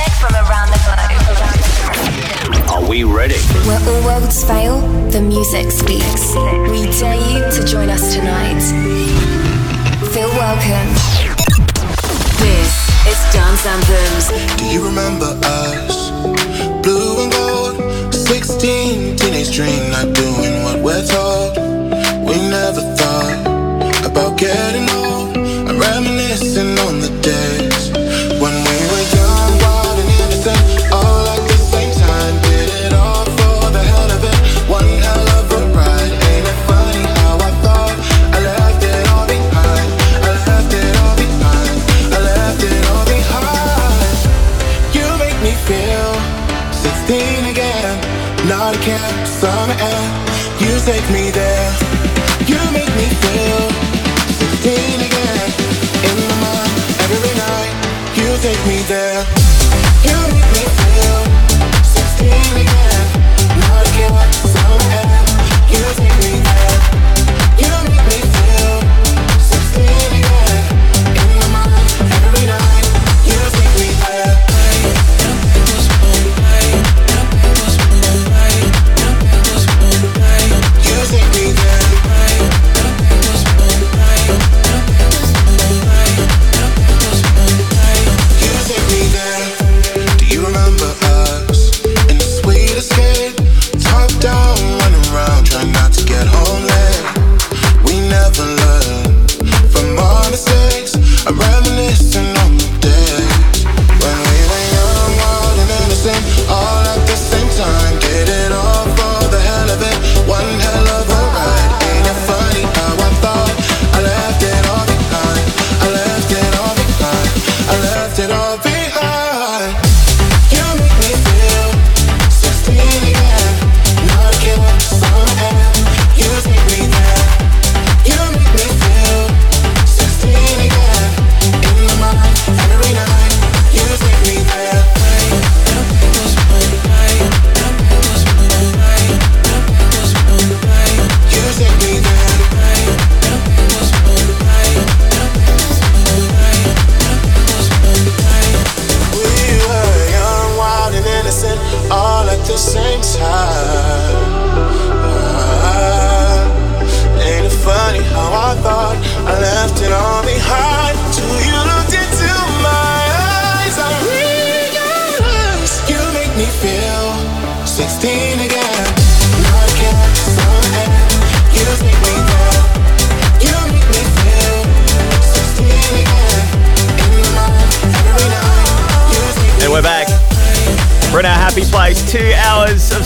music from around the globe. Are we ready? Where all worlds fail, the music speaks. We dare you to join us tonight. Feel welcome. This is Dance Anthems. Do you remember us? Blue and gold, 16, teenage dream, not doing what we're told. We never thought about getting old. I'm reminiscing on the take me there. You make me feel 16 again in mind every night. You take me there.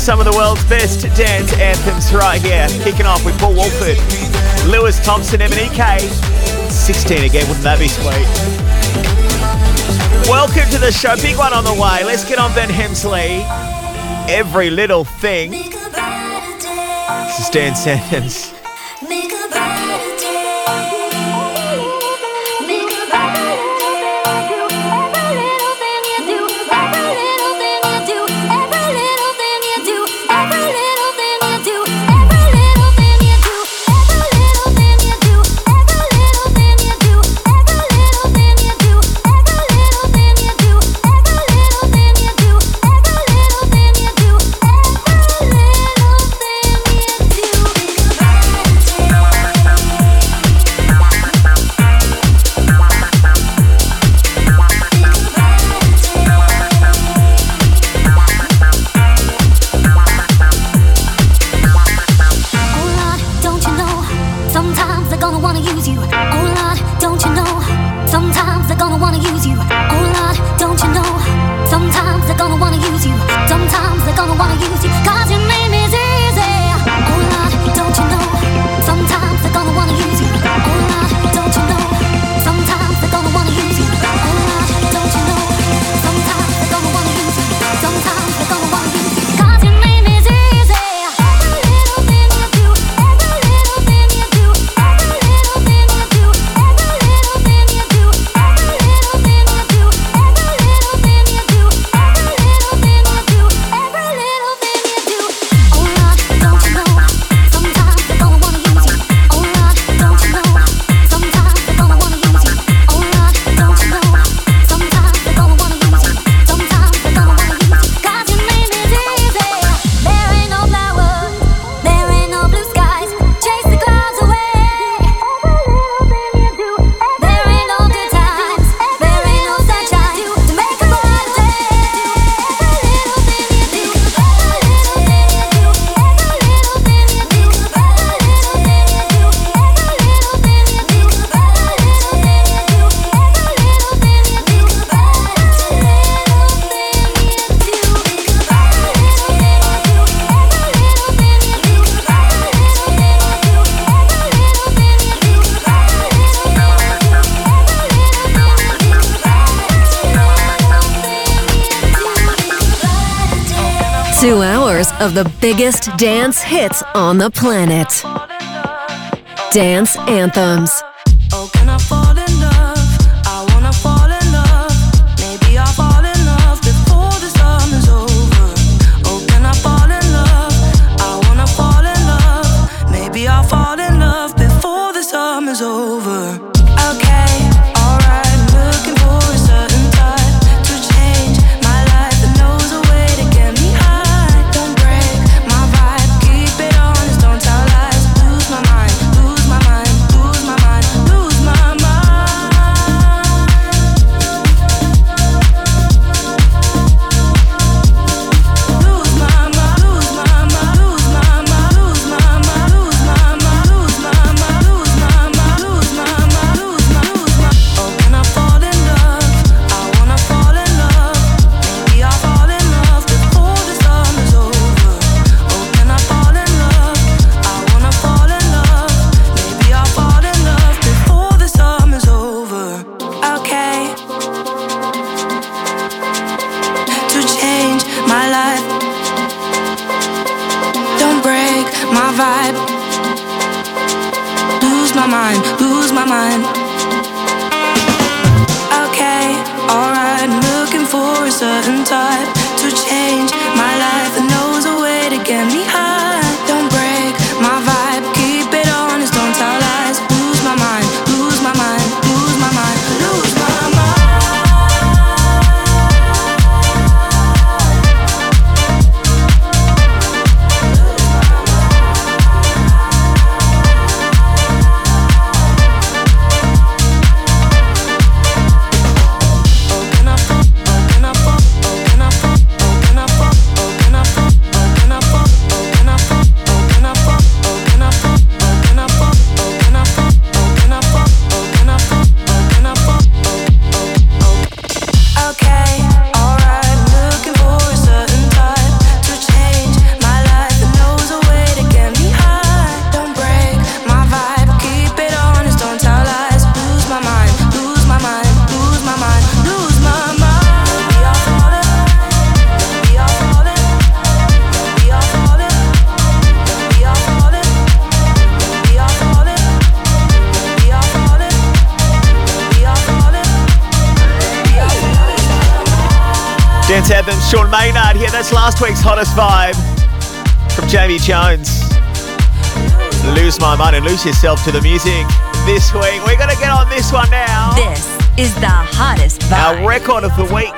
some of the world's best dance anthems right here. Kicking off with Paul Woolford, Lewis Thompson, MNEK. 16 again, wouldn't that be sweet? Welcome to the show. Big one on the way. Let's get on Ben Hemsley. Every little thing. This is Dance Anthems. The biggest dance hits on the planet. Dance Anthems. Maynard here. That's last week's hottest vibe from Jamie Jones. Lose my mind and lose yourself to the music this week. We're going to get on this one now. This is the hottest vibe. Our record of the week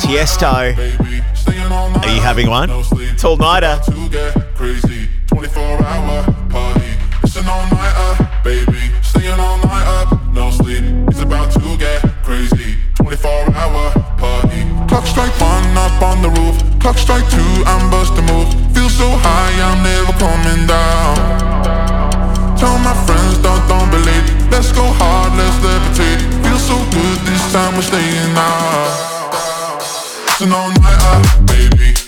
Tiesto. Are you having one? It's all nighter. 24 hour party. It's an all nighter, baby. Staying all night up, no sleep. It's about to get crazy. 24 hour party. Clock strike Clock strike two, I'm busting moves. Feel so high, I'm never coming down. Tell my friends, don't, don't believe. Let's go hard, let's levitate. Feel so good, this time we're staying out. An all nighter, baby.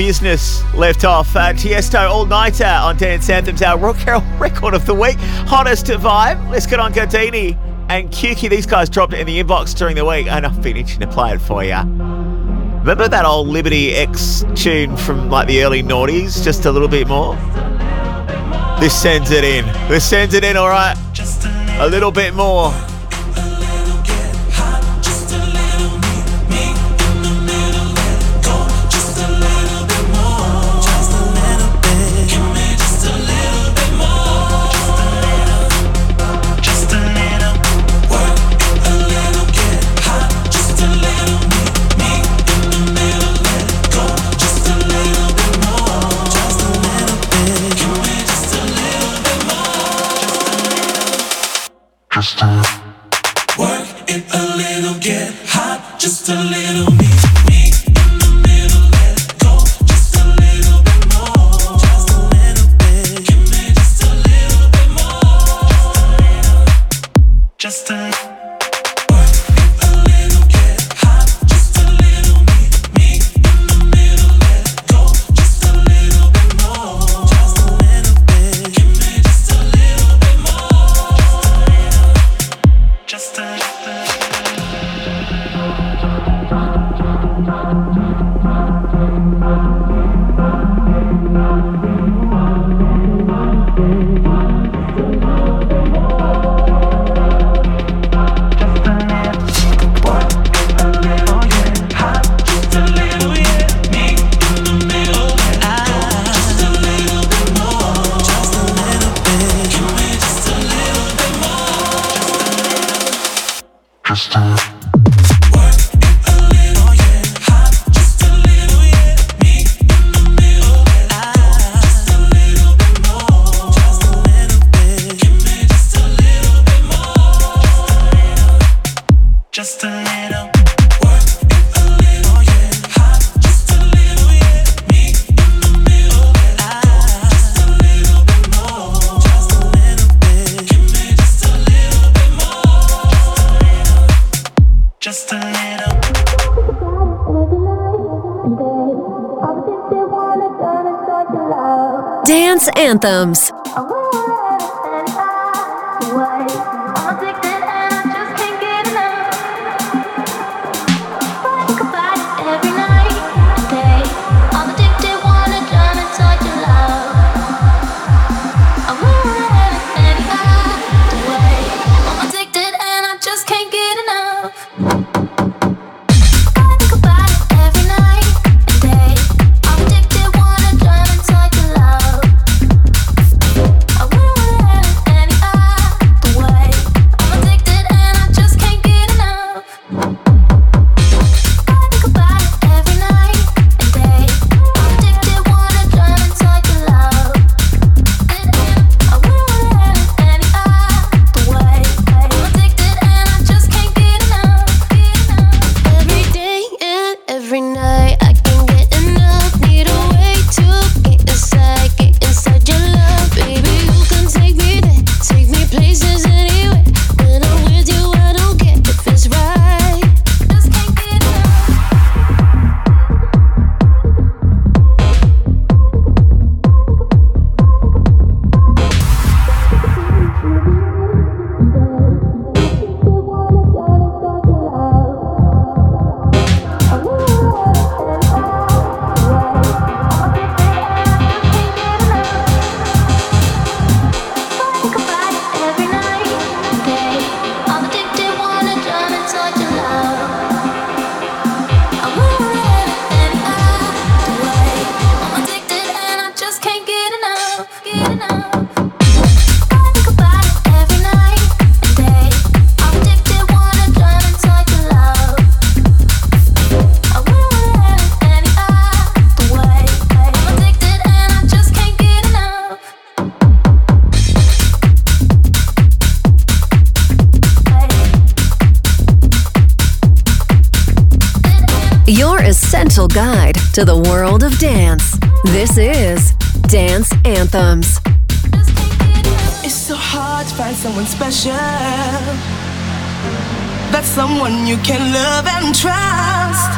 Business left off. Uh, Tiesto All Nighter on Dance Anthems, our Rock Herald record of the week. Hottest vibe. Let's get on Gaudini and Kiki. These guys dropped it in the inbox during the week, and I've been itching to play it for you. Remember that old Liberty X tune from like the early noughties? Just a little bit more. This sends it in. This sends it in, all right. A little bit more. Anthems. To the world of dance. This is Dance Anthems. It's so hard to find someone special. That's someone you can love and trust.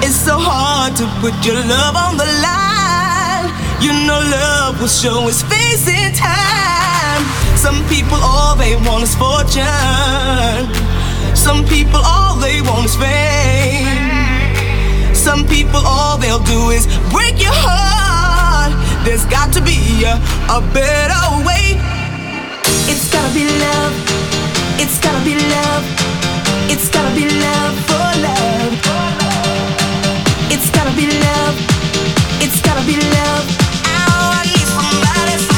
It's so hard to put your love on the line. You know love will show its face in time. Some people all they want is fortune. Some people all they want is fame. Some people all they'll do is break your heart. There's got to be a, a better way. It's gotta be love. It's gotta be love. It's gotta be love for love. It's gotta be love. It's gotta be love. Oh, I need somebody,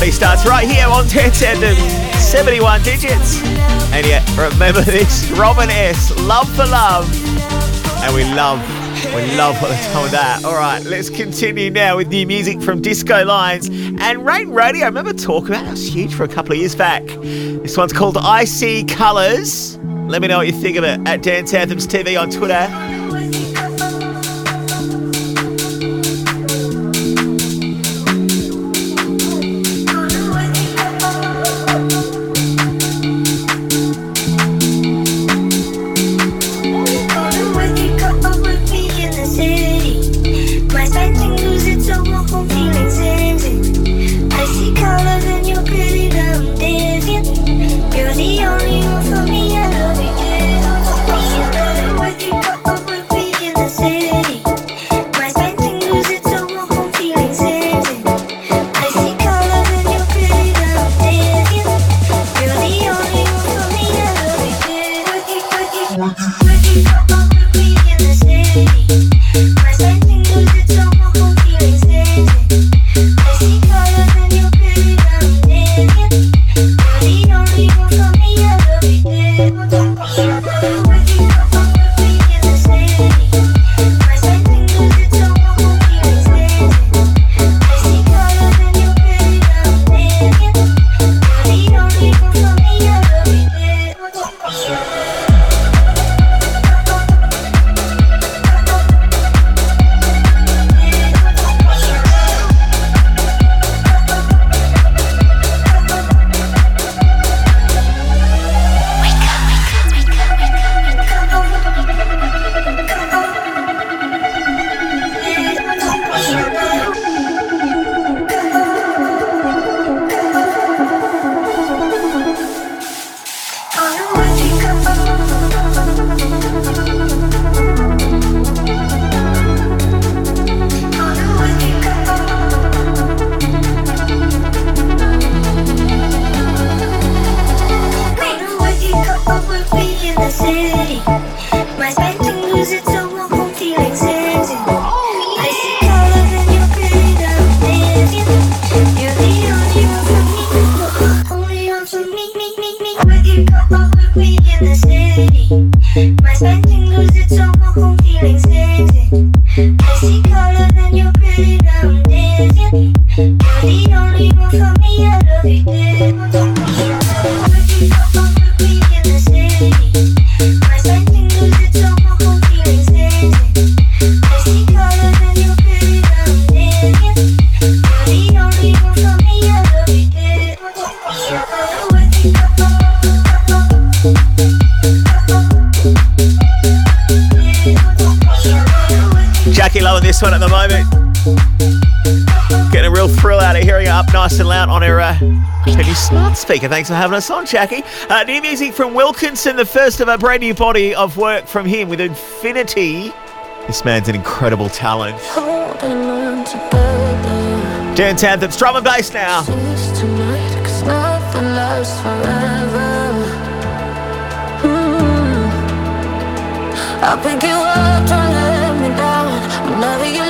party starts right here on Dance Anthem. 71 digits. And yeah, remember this Robin S. Love for Love. And we love, we love what done with that. All right, let's continue now with new music from Disco Lines and Rain Radio. I remember talking about it. Was huge for a couple of years back. This one's called I See Colours. Let me know what you think of it at Dance Anthems TV on Twitter. Speaker. Thanks for having us on, Jackie. Uh, new music from Wilkinson, the first of a brand new body of work from him with Infinity. This man's an incredible talent. Dance anthems, drum and bass now. I'll hmm. pick you up, don't let me down whenever you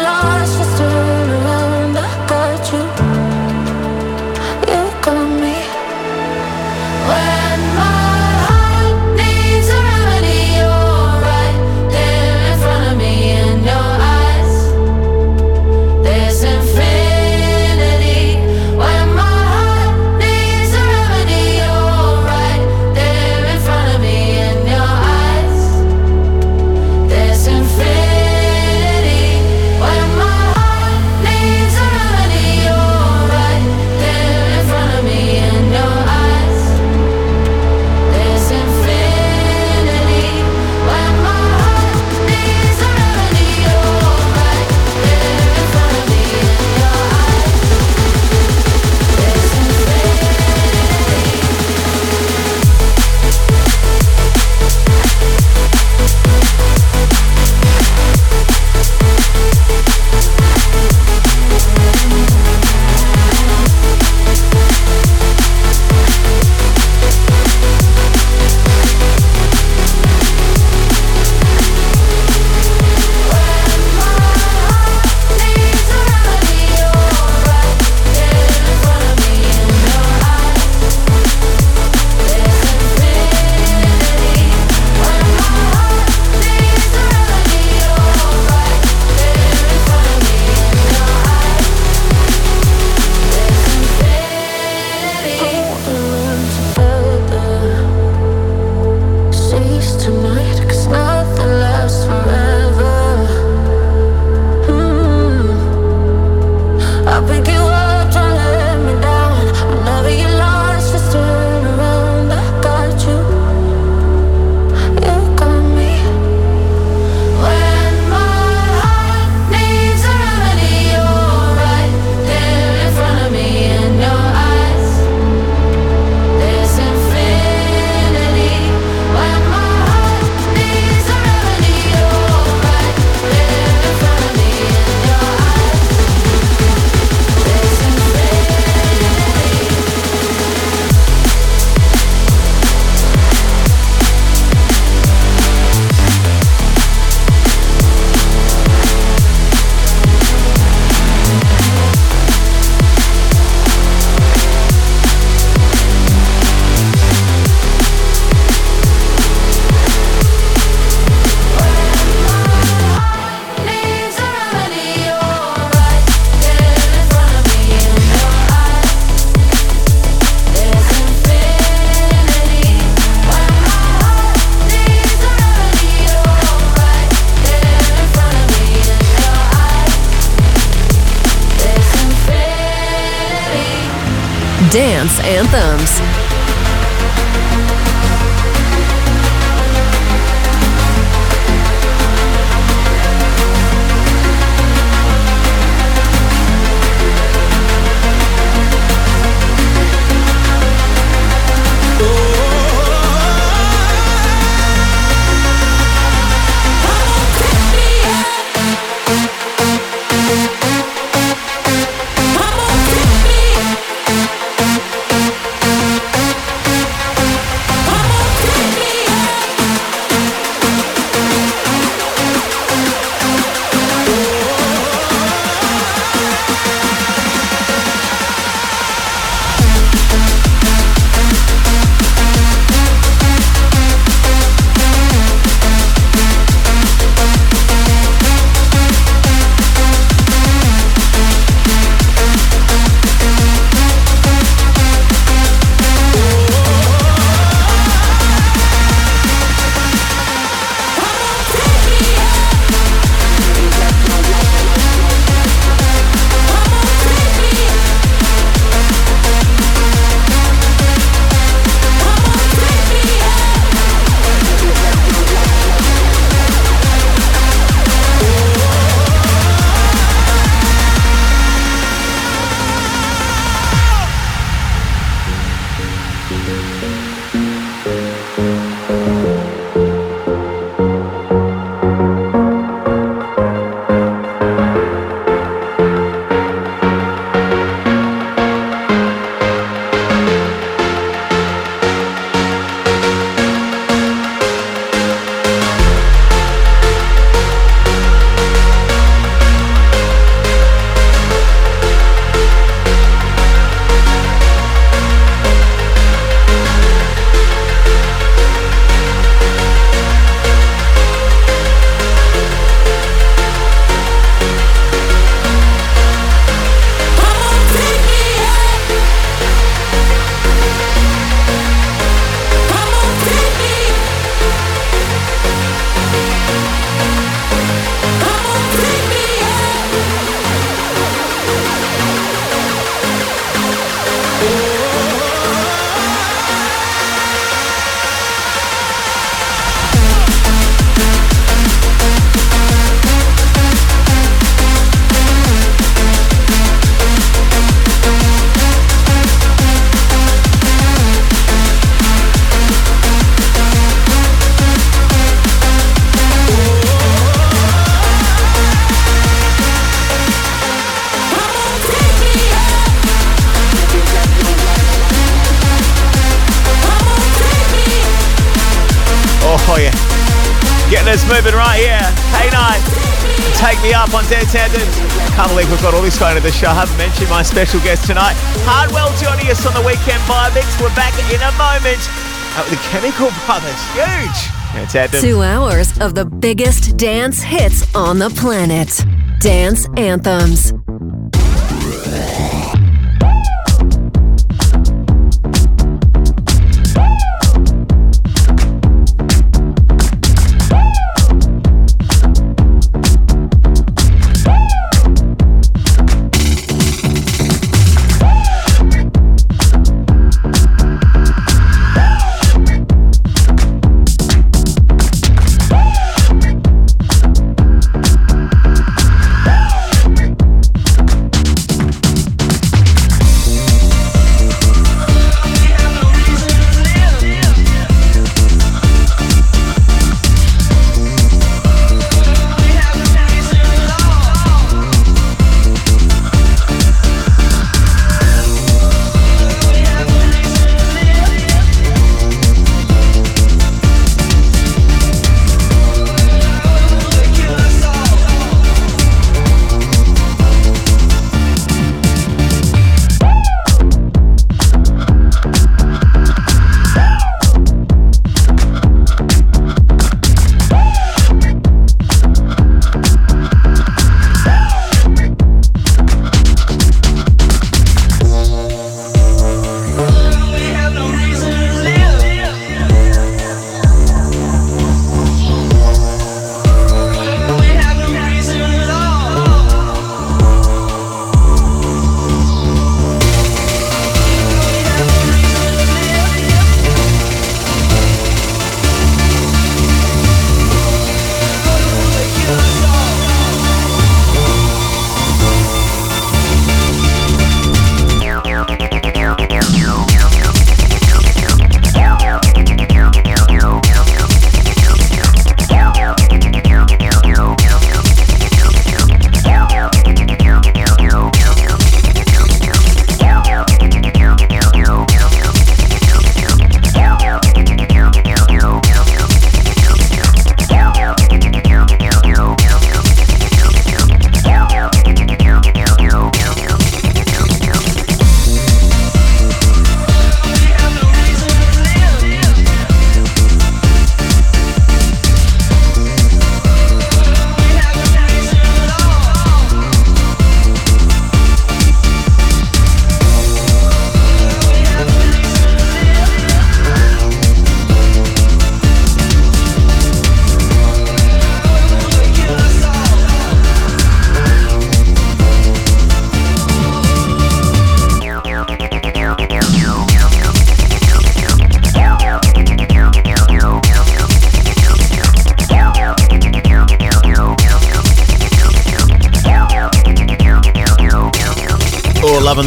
on Can't believe we've got all this going to the show. I haven't mentioned my special guest tonight. Hardwell joining us on the weekend Vibe mix. We're back in a moment. Uh, the Chemical Brothers. Huge. Anthems. Two hours of the biggest dance hits on the planet. Dance Anthems.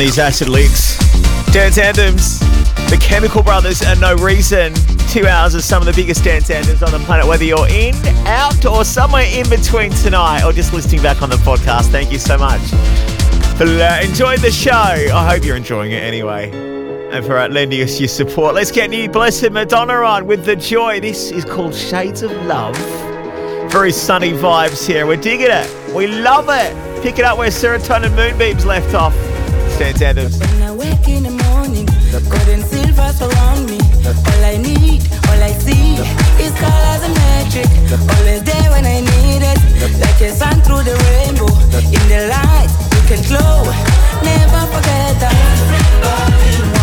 These acid licks. Dance anthems. The Chemical Brothers and No Reason. Two hours of some of the biggest dance anthems on the planet, whether you're in, out, or somewhere in between tonight, or just listening back on the podcast. Thank you so much uh, enjoying the show. I hope you're enjoying it anyway. And for uh, lending us your support. Let's get new Blessed Madonna on with the joy. This is called Shades of Love. Very sunny vibes here. We're digging it. We love it. Pick it up where Serotonin Moonbeams left off. Dance anthems. When I wake in the morning, gold and silver surround me. All I need, all I see is colors and magic. Always there when I need it, like a sun through the rainbow. In the light, you can glow. Never forget that.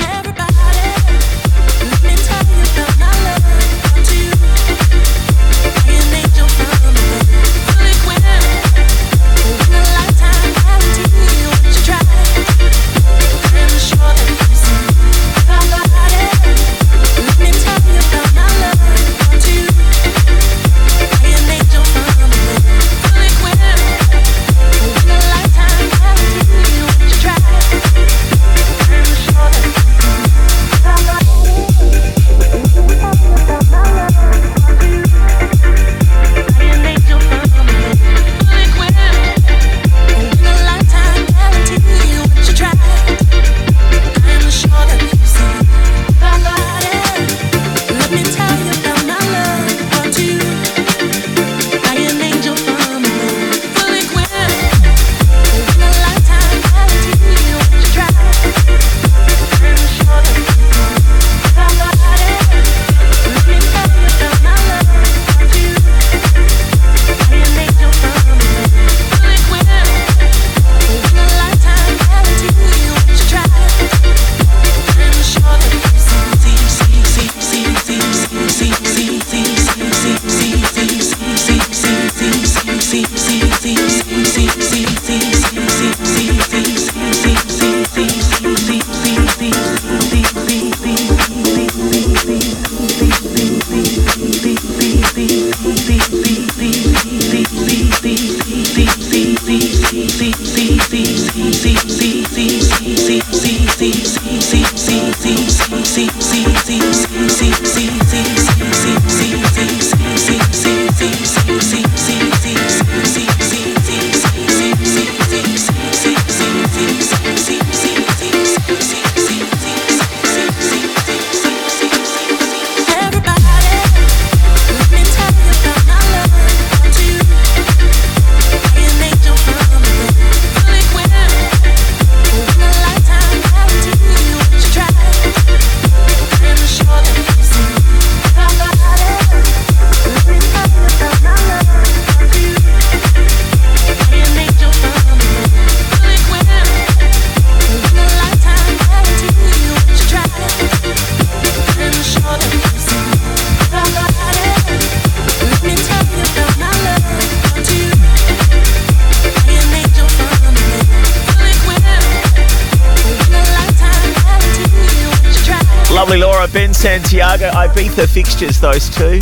Those two.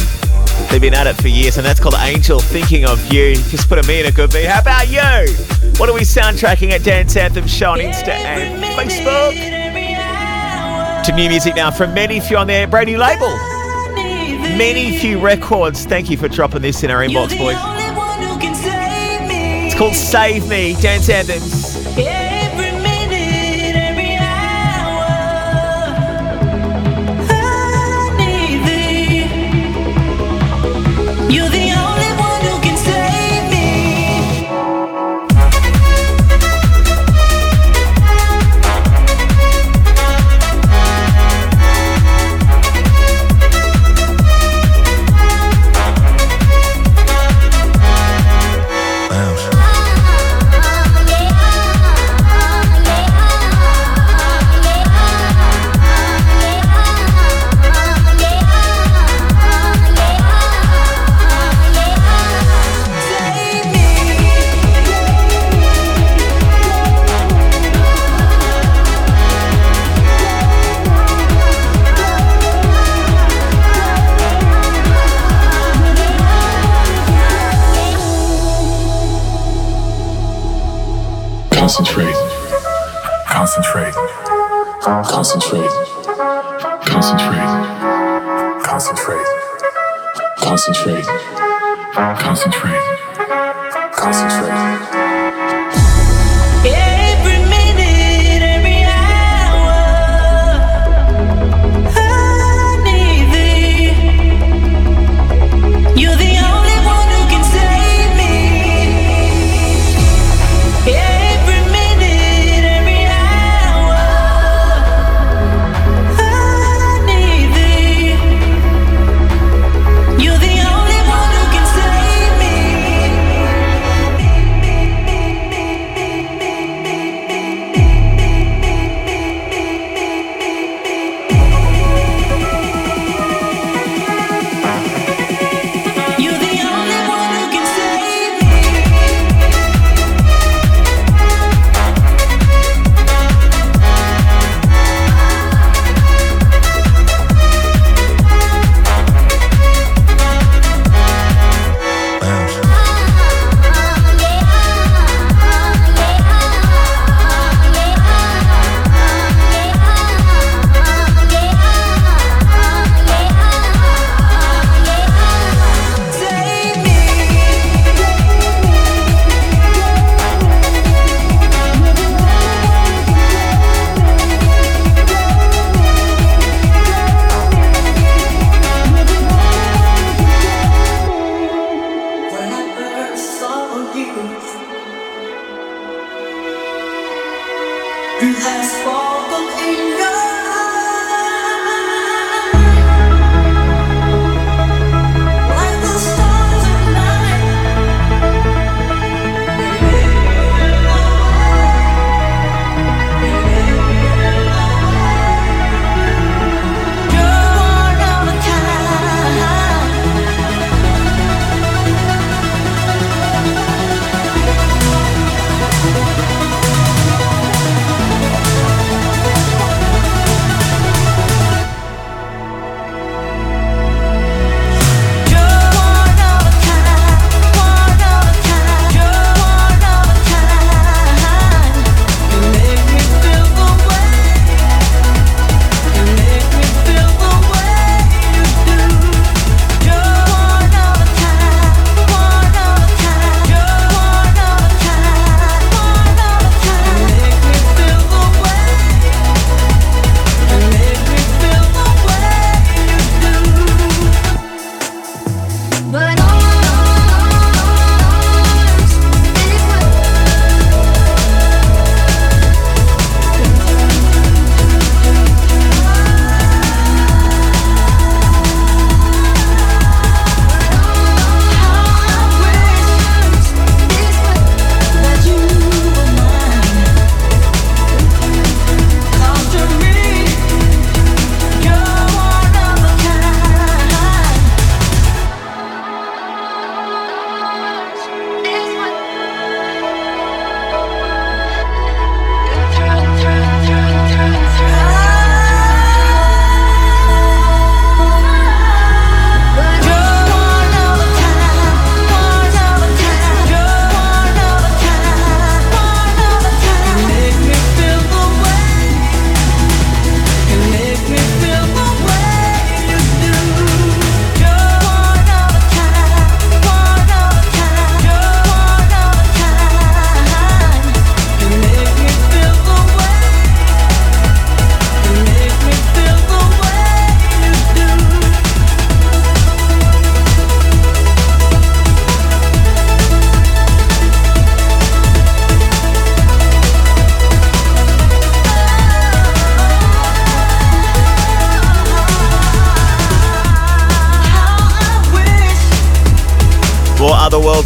They've been at it for years, and that's called Angel Thinking of You. Just put a me in a good beat. How about you? What are we soundtracking at Dance Anthem Show on Insta and Facebook? To new music now from ManyFew on their brand new label. ManyFew Records. Thank you for dropping this in our inbox, boys. It's called Save Me, Dance Anthems.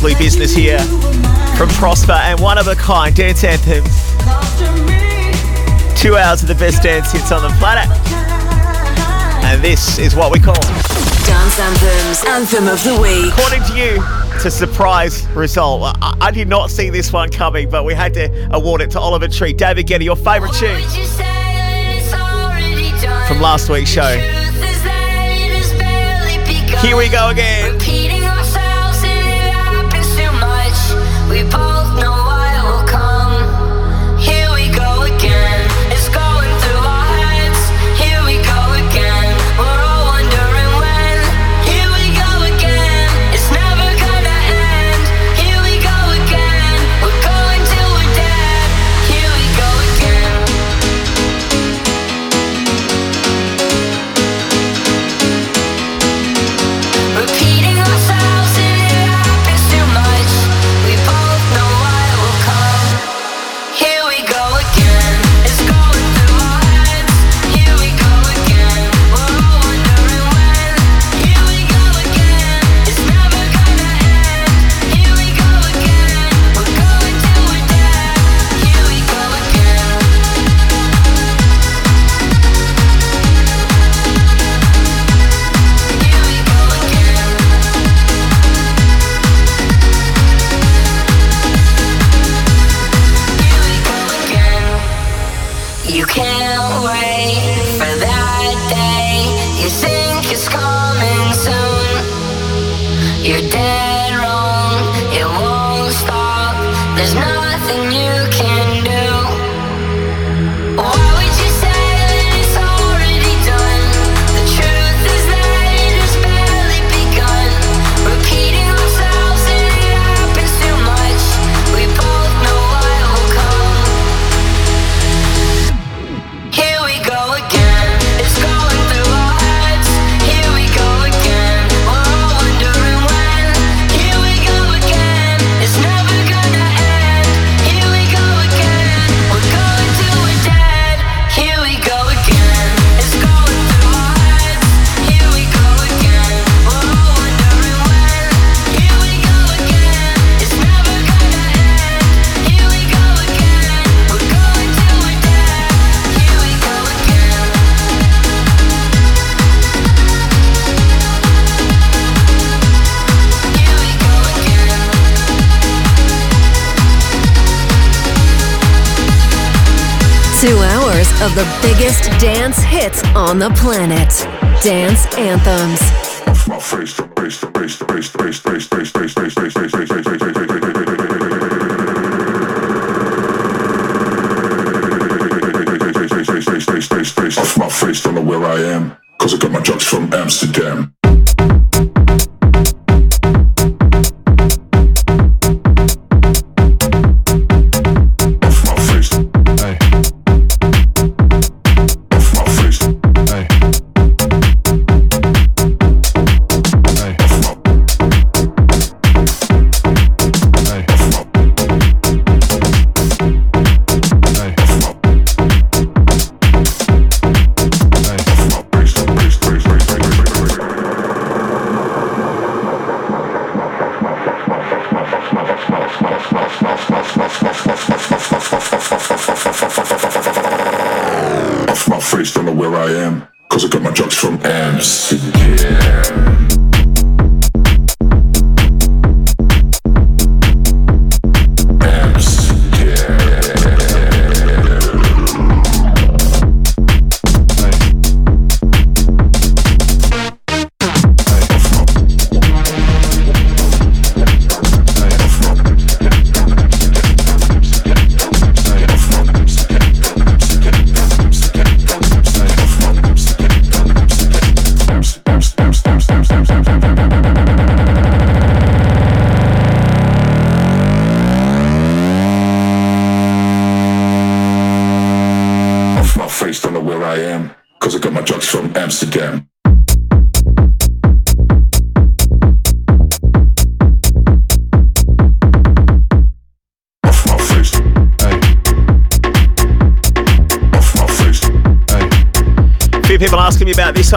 Business here from Prospa and One of a Kind Dance Anthem. Two hours of the best dance hits on the planet. And this is what we call Dance Anthems, Anthem of the Week. According to you, it's a surprise result. I, I did not see this one coming, but we had to award it to Oliver Tree. David Guetta, your favourite tune from last week's show. Here we go again. of the biggest dance hits on the planet. Dance anthems. Off my face, don't know where I am. Cause I got my drugs from Amsterdam.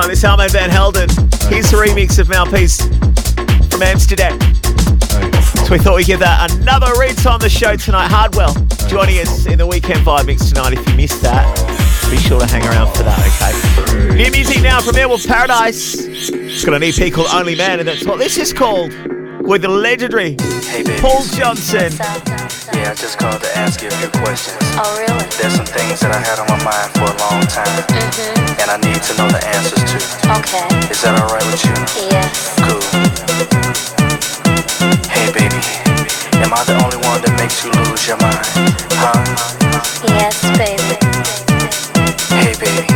time. It's Armand Van Helden. His remix of Mau P's from Amsterdam. So we thought we'd give that another read on the show tonight. Hardwell joining us in the weekend vibe mix tonight. If you missed that, be sure to hang around for that, okay? New music now from Airwolf Paradise. It's got an EP called Only Man, and that's what this is called with the legendary hey, Paul Johnson. Yeah, I just called to ask you a few questions. Oh, really? There's some things that I had on my mind for a long time, Mm-hmm. and I need to know the answers to. Okay. Is that alright with you? Yes. Cool. Hey, baby. Am I the only one that makes you lose your mind? Huh? Yes, baby. Hey, baby.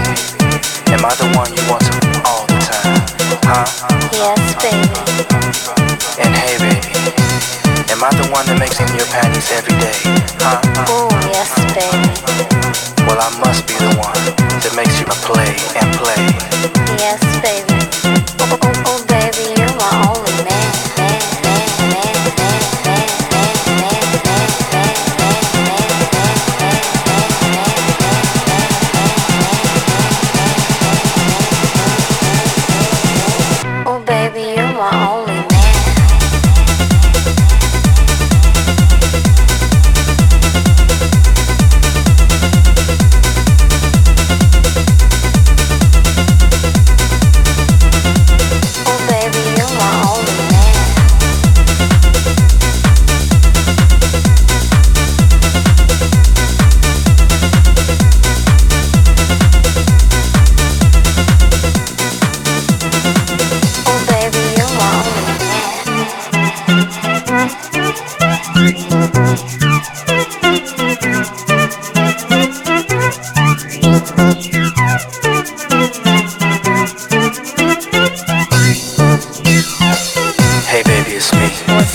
Am I the one you want to be all the time? Huh? Yes, baby. And hey, baby. Am I the one that makes in your panties every day? Huh? Oh, yes, baby. I must be the one that makes you play and play. Yes, baby.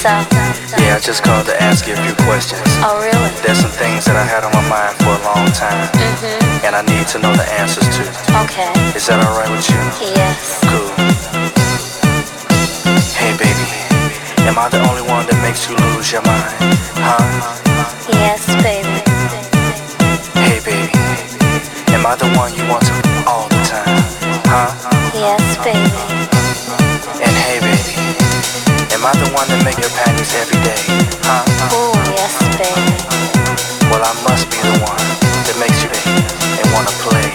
Up? Yeah, I just called to ask you a few questions. Oh, really? There's some things that I had on my mind for a long time, Mm-hmm. and I need to know the answers to. Okay. Is that alright with you? Yes. Cool. Hey, baby. Am I the only one that makes you lose your mind? Huh? Yes, baby. Hey, baby. Am I the one you want to Am I the one that make your panties every day? Huh? Oh, yes, baby. Well, I must be the one that makes you day and wanna play.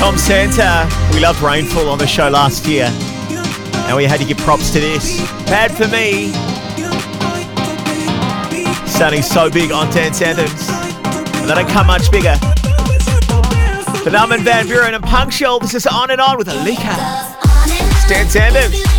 Tom Santa. We loved Rainfall on the show last year. And we had to give props to this. Bad for me. Sounding so big on Dance Anthems. And they don't come much bigger. For Armin Van Buuren and Punctual, this is On and On with Alika. It's Dance Anthems.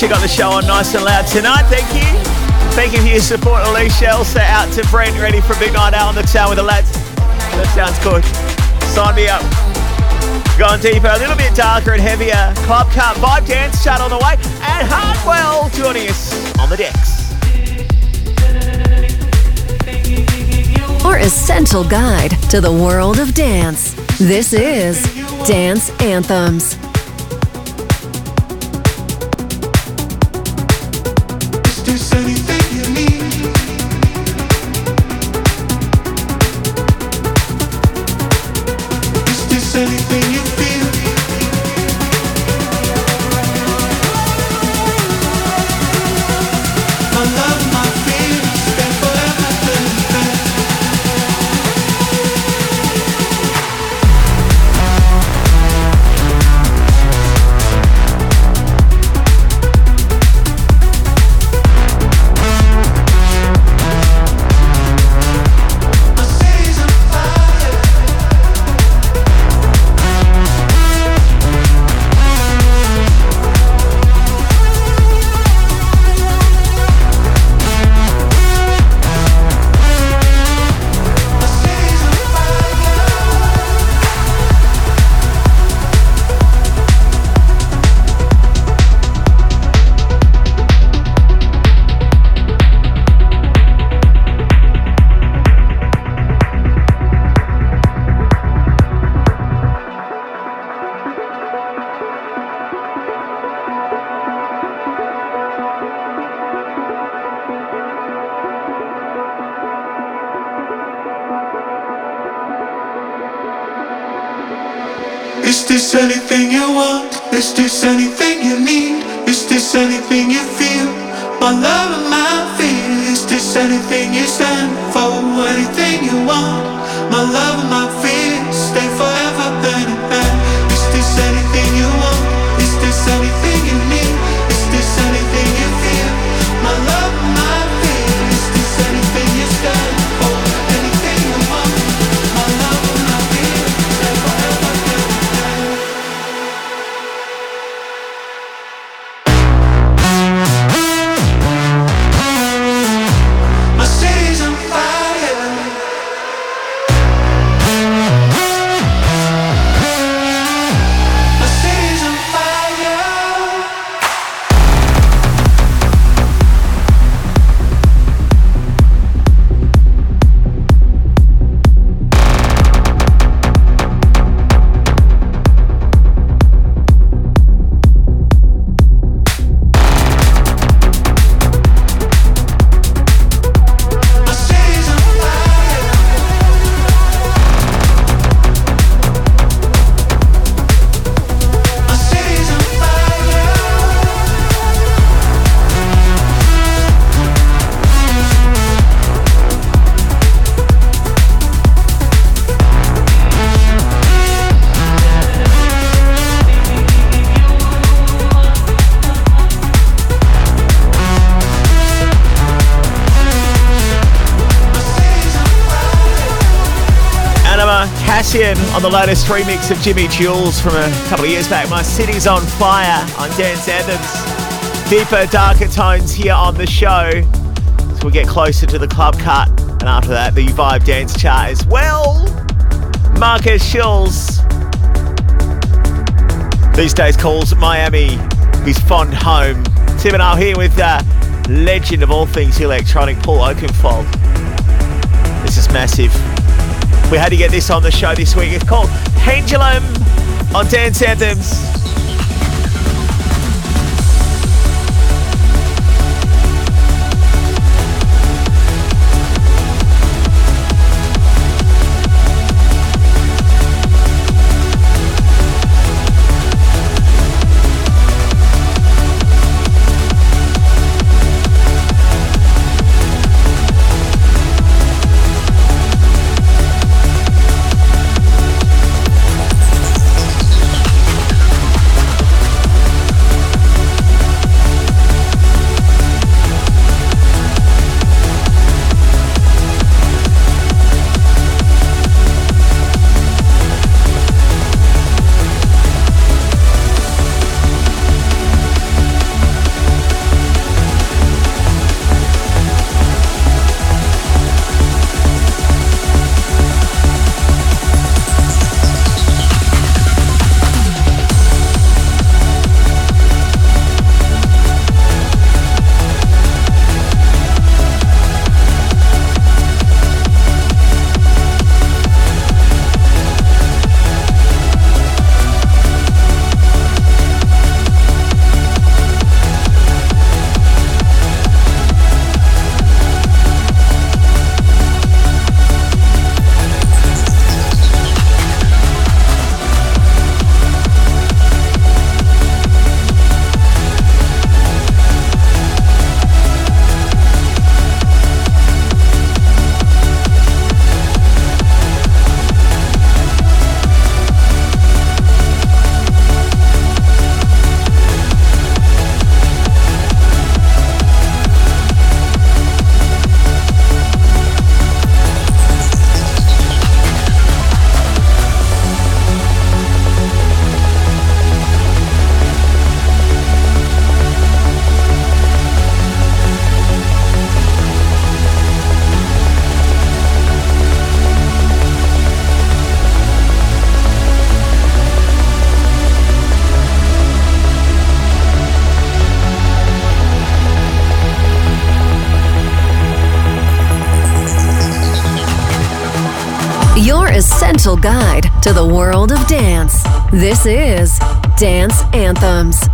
Alicia got the show on nice and loud tonight. Thank you. Thank you for your support, Alicia. Also out to Brent, ready for a big night out on the town with the lads. That sounds good. Sign me up. Going deeper, a little bit darker and heavier. Club Cut Vibe Dance chart on the way. And Hardwell joining us on the decks. Your essential guide to the world of dance. This is Dance Anthems. This anything you want? Is this anything you need? Is this anything you feel? My love and my fear. Is this anything you stand for? Anything you want? My love and my on the latest remix of Jimi Jules from a couple of years back. My City's on Fire on Dance Anthems. Deeper, darker tones here on the show. So we get closer to the club cut. And after that, the Vibe Dance chart as well. Markus Schulz. These days calls Miami his fond home. Tim and I are here with uh, legend of all things electronic, Paul Oakenfold. This is massive. We had to get this on the show this week. It's called Pendulum on Dance Anthems. Essential guide to the world of dance. This is Dance Anthems.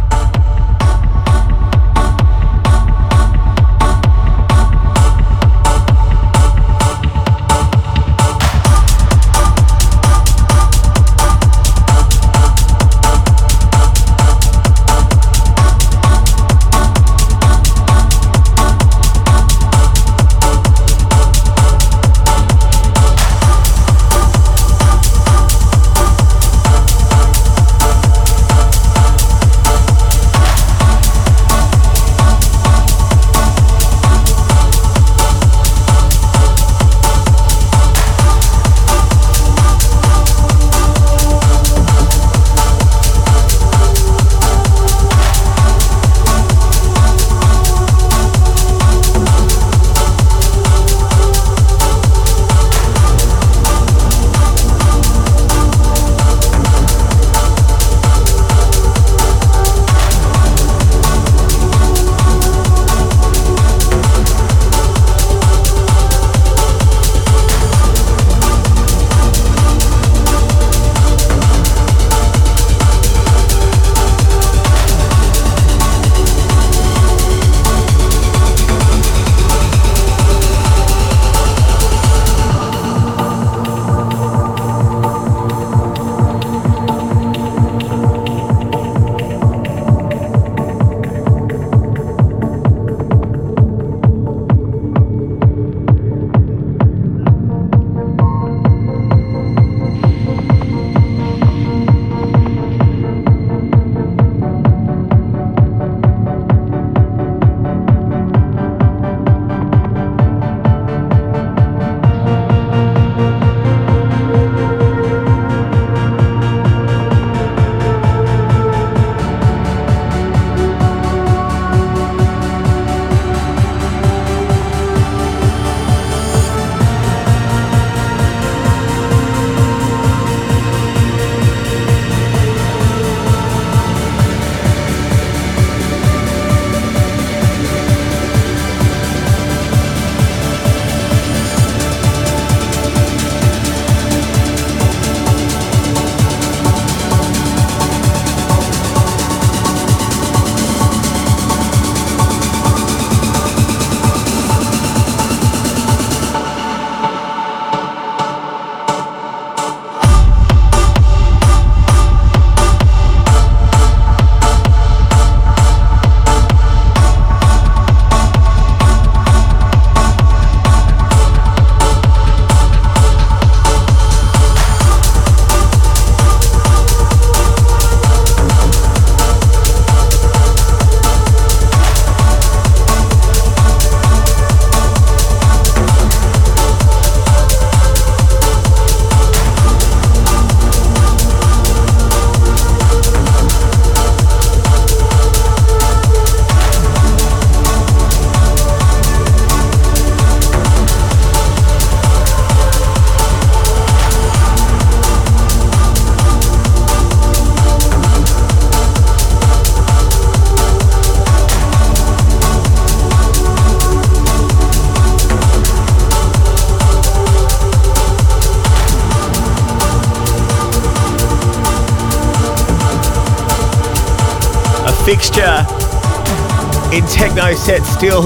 Techno sets still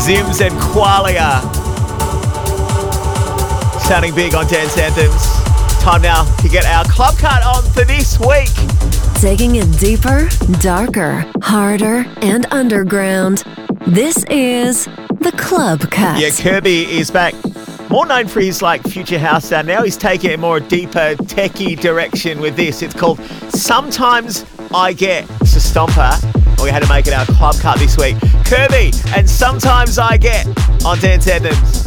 Zimmz and Qualia. Sounding big on Dance Anthems. Time now to get our club cut on for this week. Taking it deeper, darker, harder, and underground. This is the Club Cut. Yeah, Curbi is back. More known for his like future house sound. Now he's taking a more deeper techie direction with this. It's called Sometimes I Get. It's a stomper. We had to make it our club cut this week. Curbi and Sometimes I Get on Dance Anthems.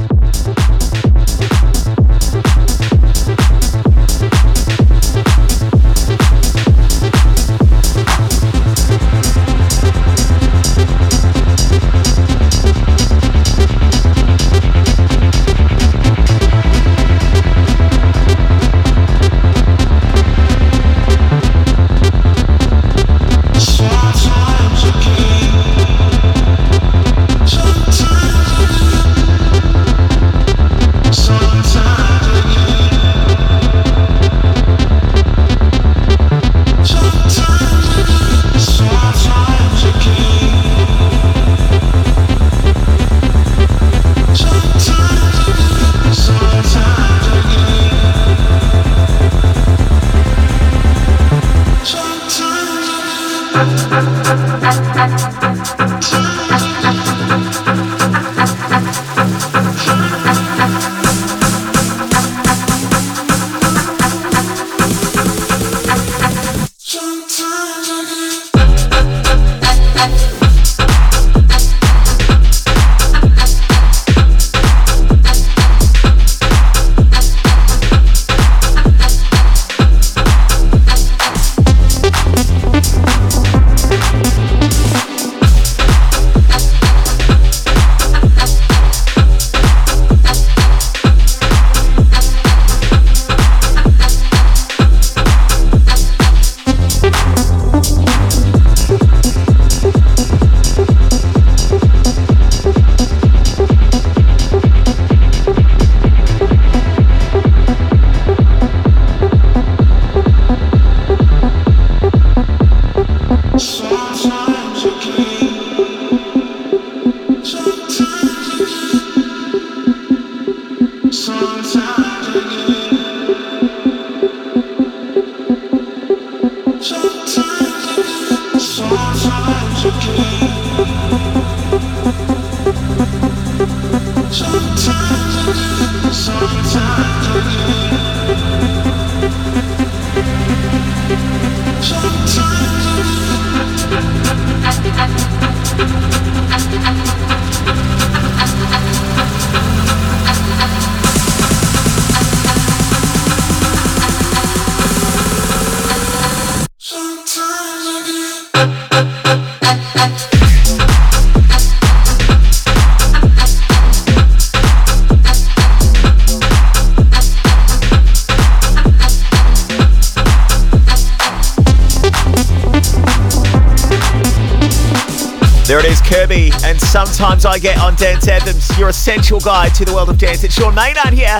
I get on Dance Anthems, your essential guide to the world of dance. It's Sean Maynard here.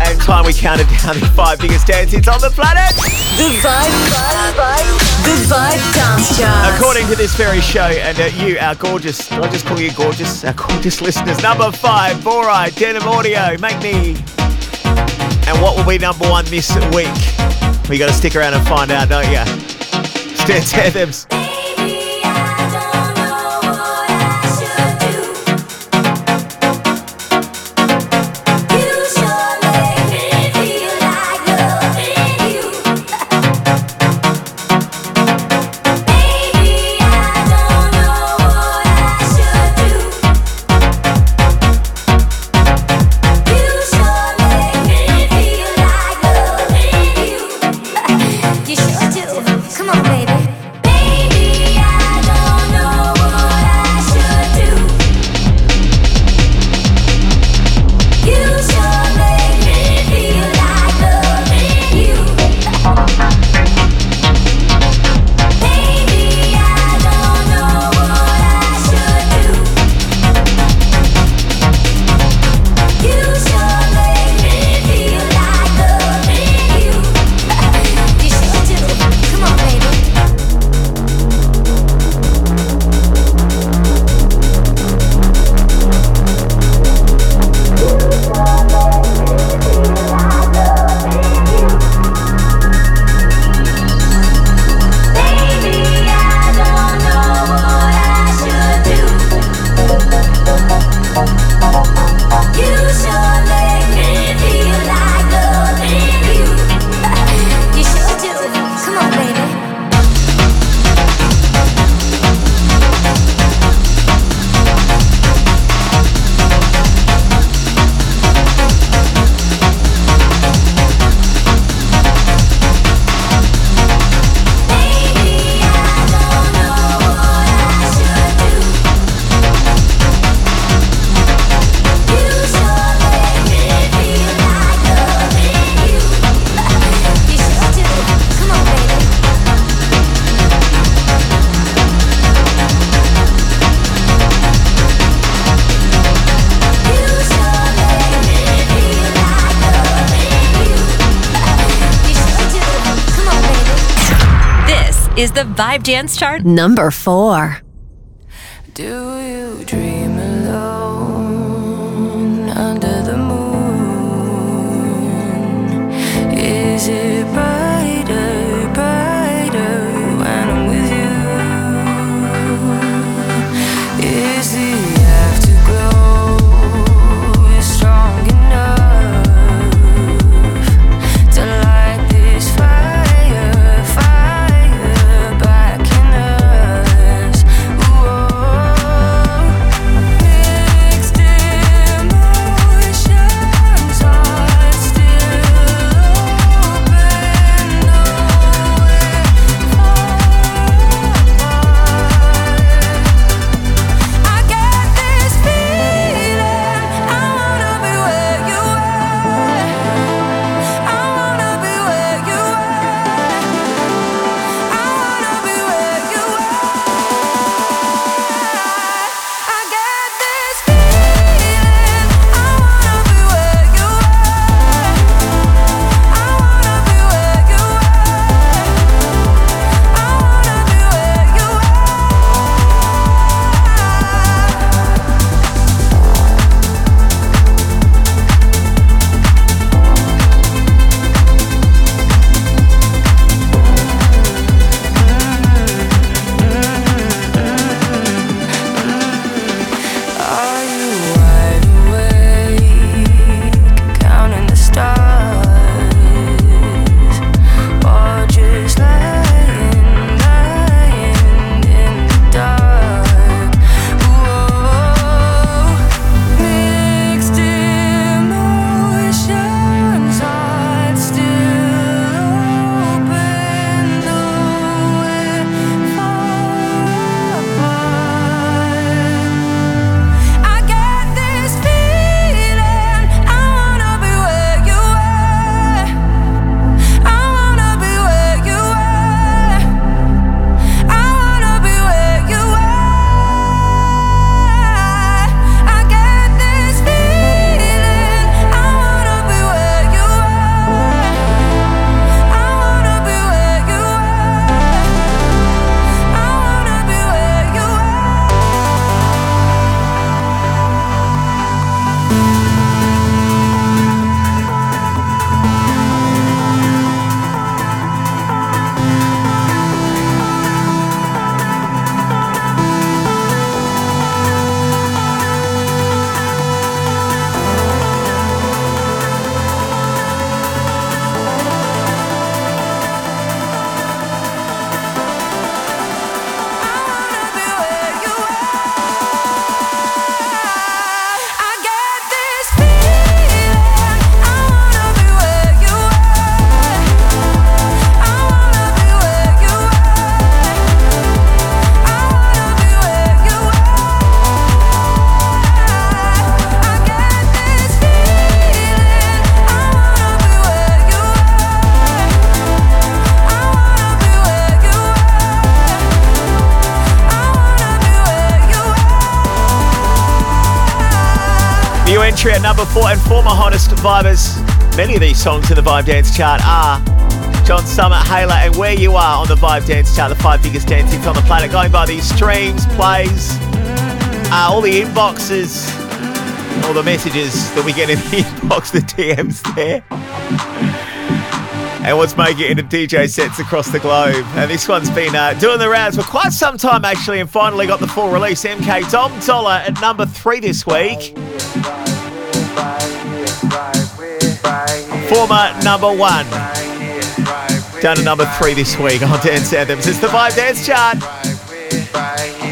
And time we counted down the five biggest dance hits on the planet. The Vibe, Vibe, Vibe, The Vibe Dance Chart. According to this very show, and uh, you, our gorgeous, I'll just call you gorgeous, our gorgeous listeners. Number five, Borai, Denham Audio, Make Me. And what will be number one this week? We got to stick around and find out, don't you? Dance Anthems. is the Vibe Dance Chart number four. former hottest vibers. Many of these songs in the Vibe Dance Chart are John Summit, Hayla, and Where You Are on the Vibe Dance Chart, the five biggest dance hits on the planet, going by these streams, plays, uh, all the inboxes, all the messages that we get in the inbox, the DMs there. And what's making it into DJ sets across the globe. And this one's been uh, doing the rounds for quite some time, actually, and finally got the full release. MK Dom Dolla at number three this week. former number one. Down to number three this week on Dance Anthems. It's the Vibe Dance Chart.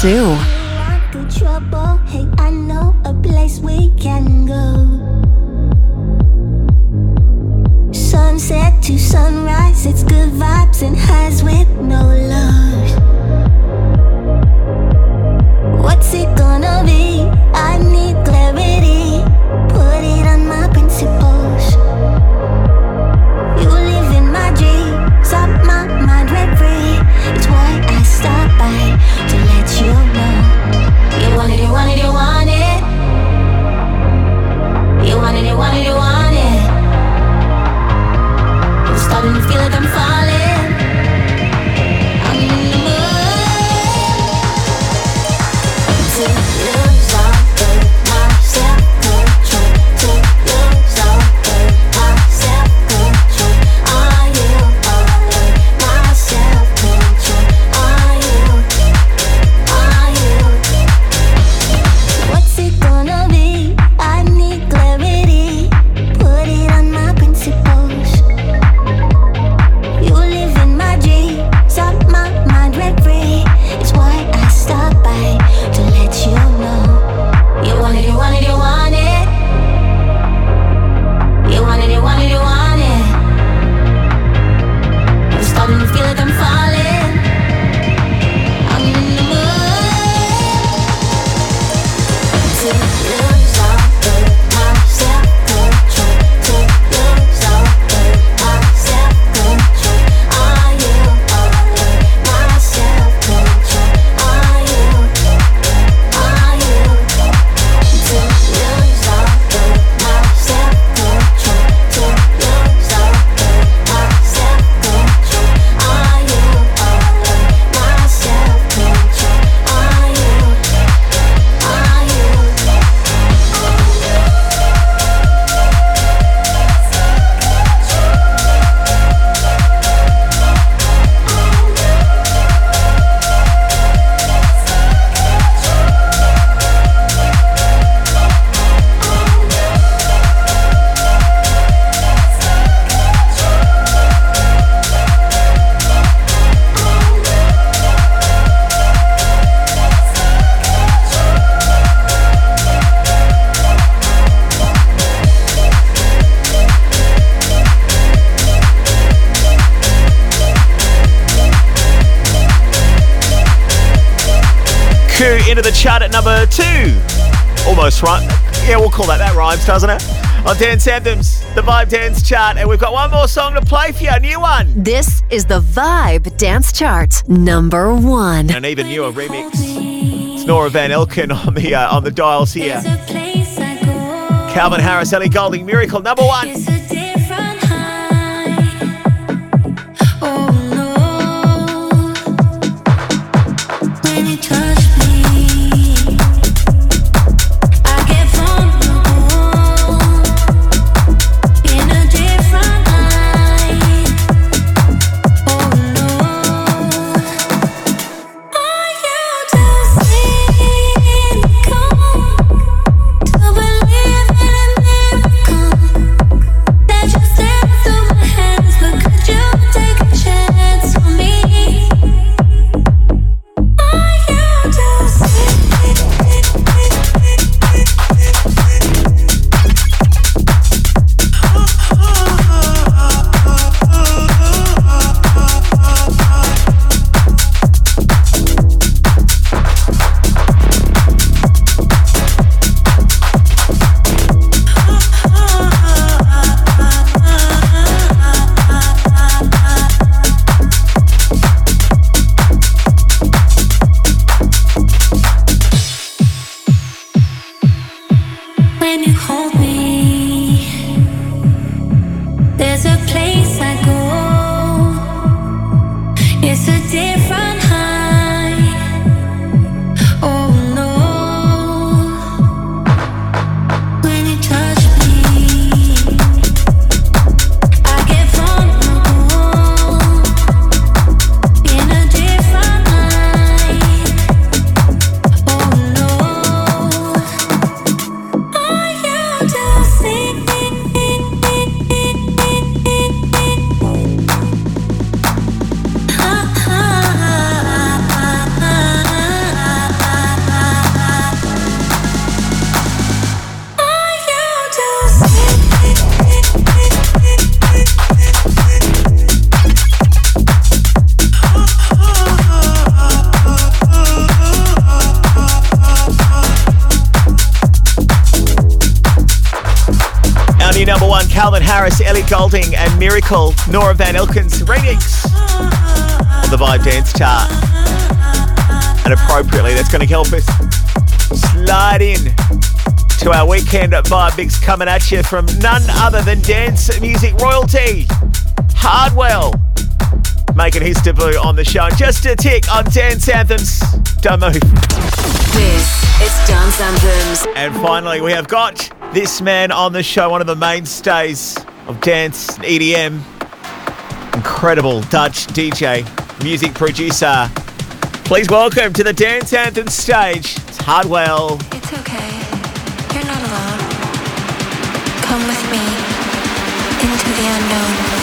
Sue. Dance Anthems, the Vibe Dance Chart, and we've got one more song to play for you, a new one. This is the Vibe Dance Chart, number one. An even newer remix. It's Nora Van Elken on the uh, on the dials here. Calvin Harris, Ellie Goulding, Miracle, number one. Goulding, and Miracle, Nora Van Elken's remix on the Vibe Dance Chart. And appropriately, that's going to help us slide in to our weekend at vibe mix coming at you from none other than dance music royalty, Hardwell, making his debut on the show. Just a tick on Dance Anthems. Don't move. This is Dance Anthems. And finally, we have got this man on the show, one of the mainstays of dance and EDM. Incredible Dutch DJ, music producer. Please welcome to the Dance Anthem stage, it's Hardwell. It's okay. You're not alone. Come with me into the unknown.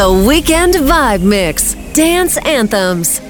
The Weekend Vibe Mix. Dance Anthems.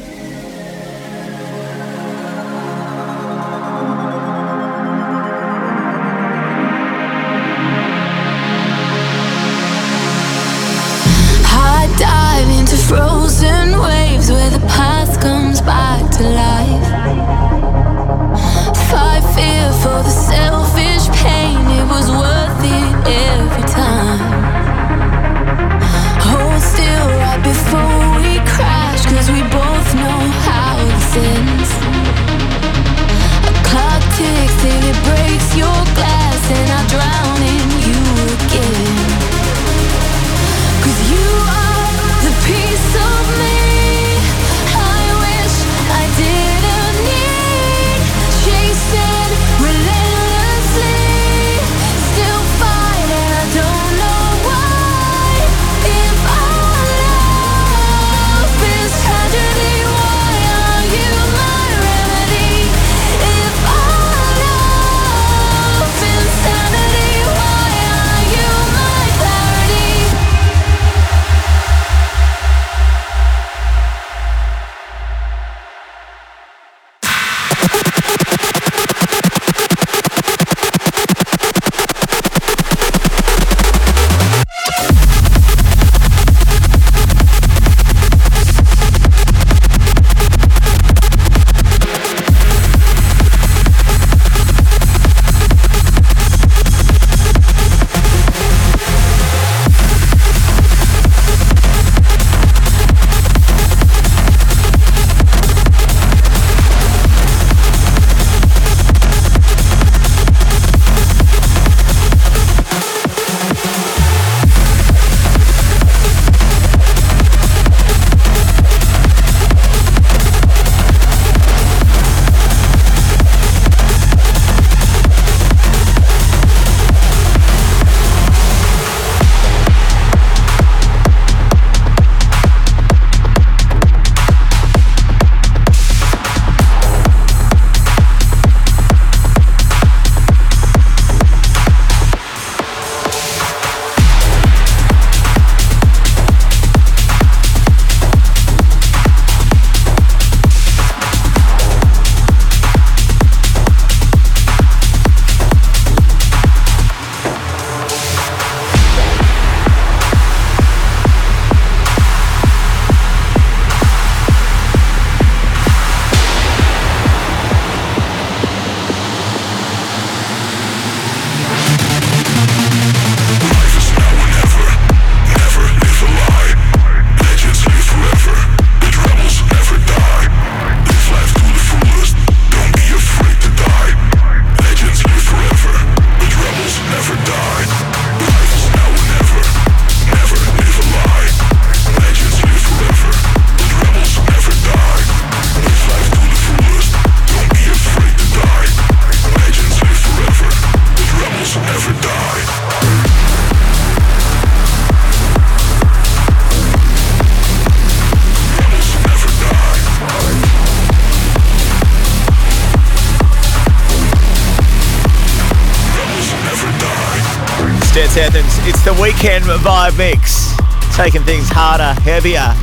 It's the weekend vibe mix. Taking things harder, heavier.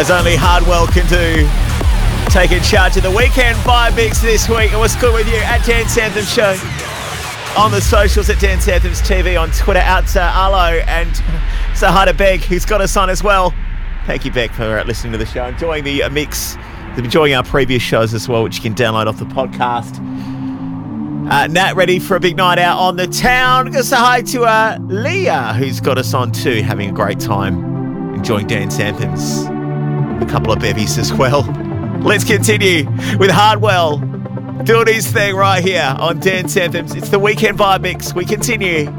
As only Hardwell can do. Taking charge of the weekend vibe mix this week. And what's good with you at Dance Anthem Show? On the socials at Dance Anthems TV on Twitter out to Arlo and say hi to Beck, who's got us on as well. Thank you, Beck, for uh, listening to the show, enjoying the uh, mix, enjoying our previous shows as well, which you can download off the podcast. Uh, Nat ready for a big night out on the town. Gonna say hi to uh, Leah, who's got us on too, having a great time, enjoying dance anthems. A couple of bevies as well. Let's continue with Hardwell doing his thing right here on Dance Anthems. It's the weekend vibe mix. We continue.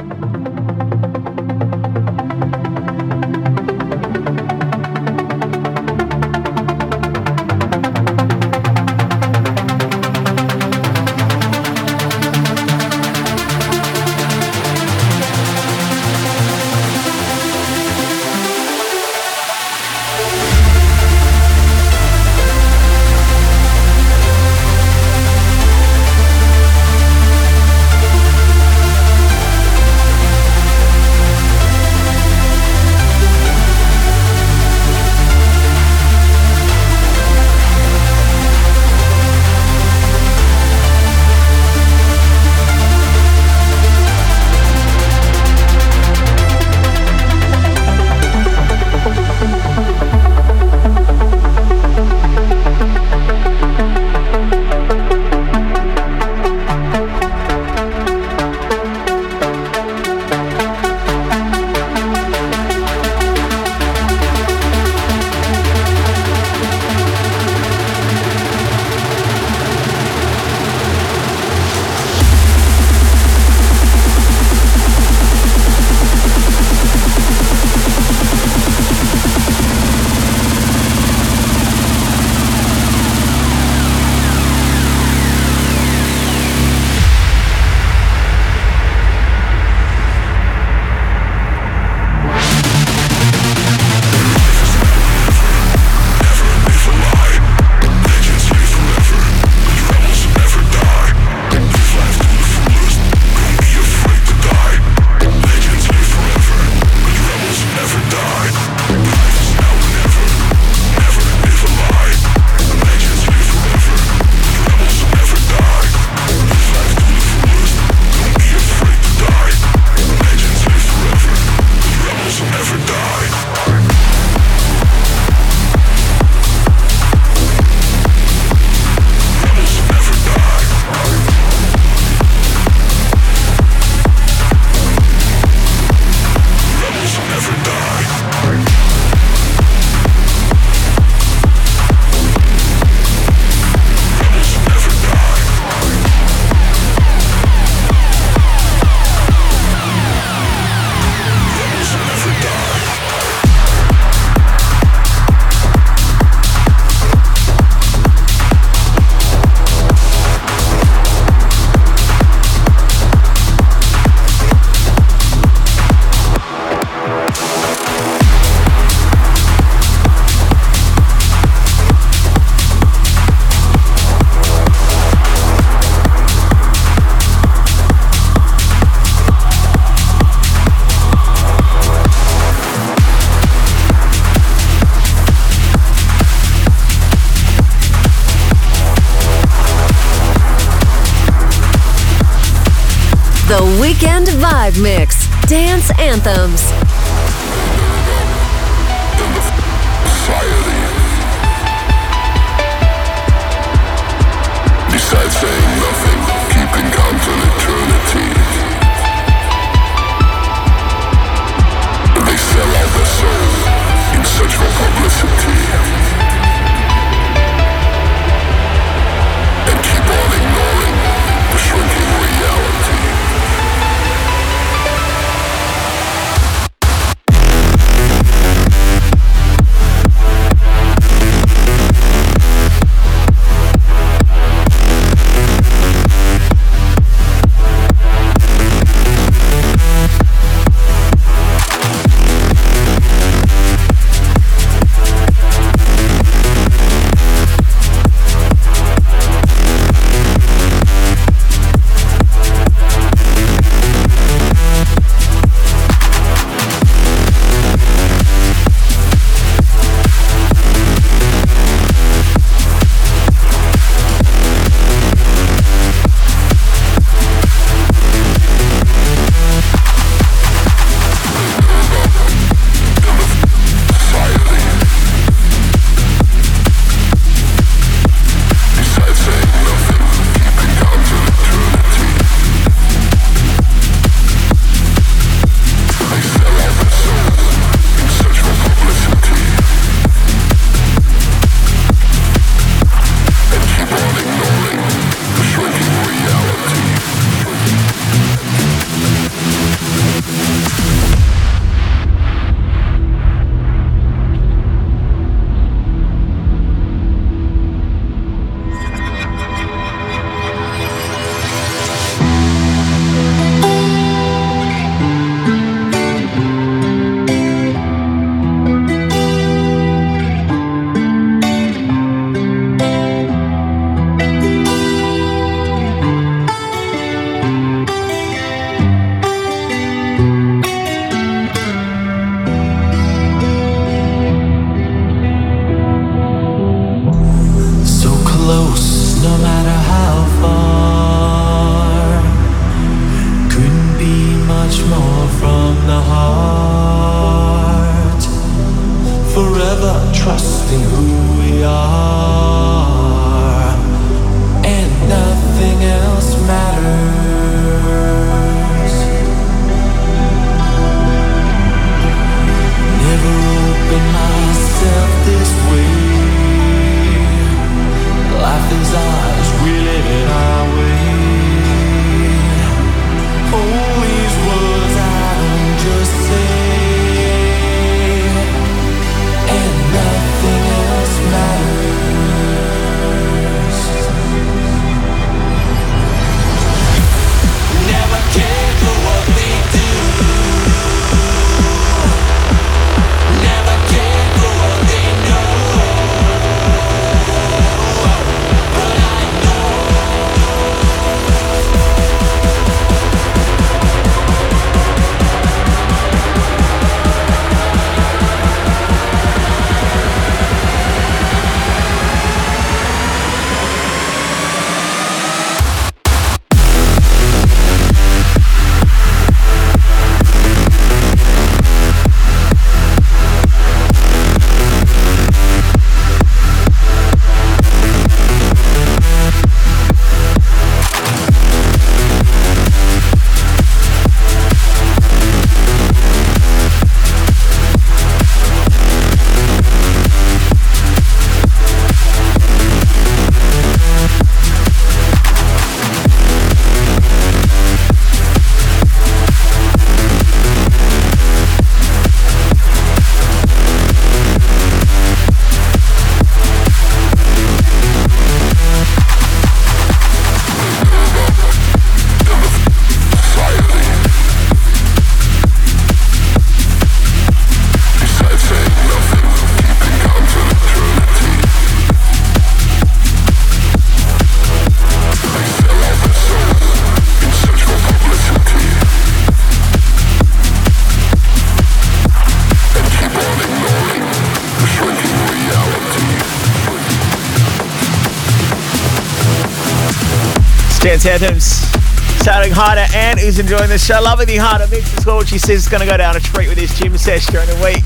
Shouting hi to Anne who's enjoying the show. Loving the of mix as well. She says it's going to go down a treat with this gym sesh during the week.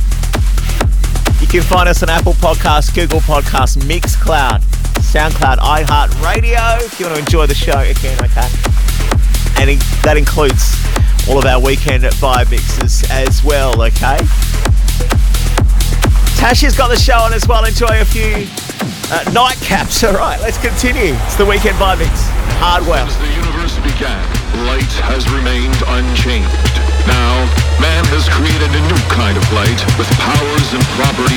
You can find us on Apple Podcasts, Google Podcasts, Mixcloud, SoundCloud, iHeartRadio if you want to enjoy the show again, okay? And that includes all of our weekend vibe mixes as well, okay? Tasha's got the show on as well. Enjoy a few uh, nightcaps. All right, let's continue. It's the weekend vibe mix. Hardwell. Since the universe began, light has remained unchanged. Now, man has created a new kind of light with powers and properties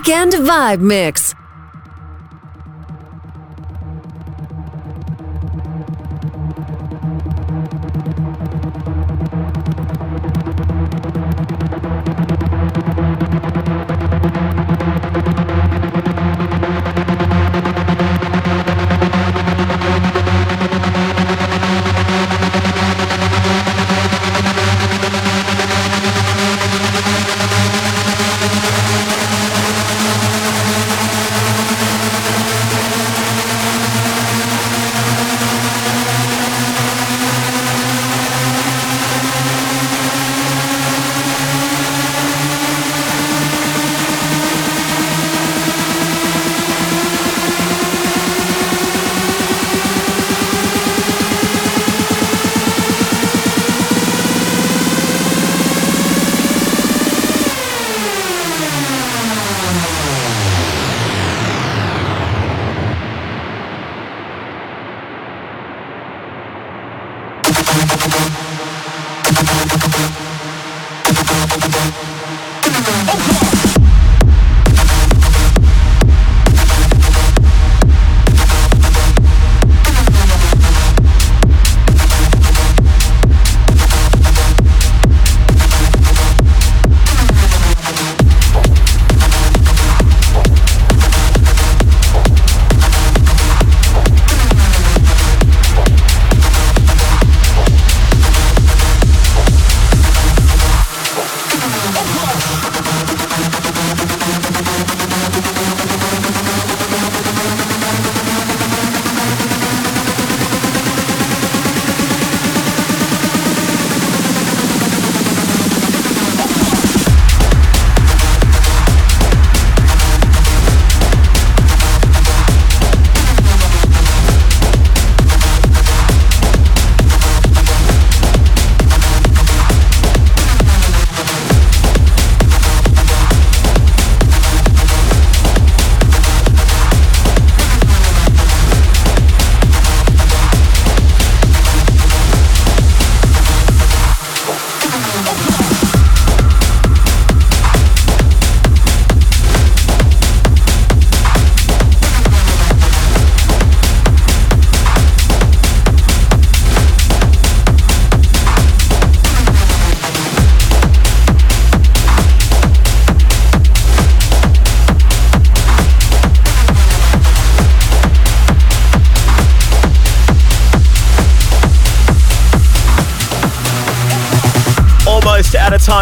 Weekend Vibe Mix.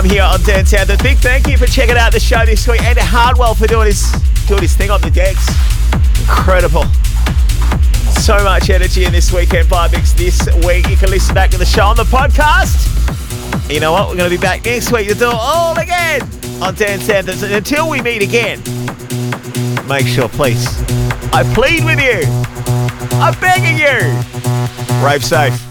Time here on Dance Anthem. Big thank you for checking out the show this week and Hardwell for doing his doing his thing on the decks. Incredible. So much energy in this weekend vibe mix this week. You can listen back to the show on the podcast. You know what? We're going to be back next week to do it all again on Dance Anthems. And until we meet again, make sure, please, I plead with you, I'm begging you, rave safe.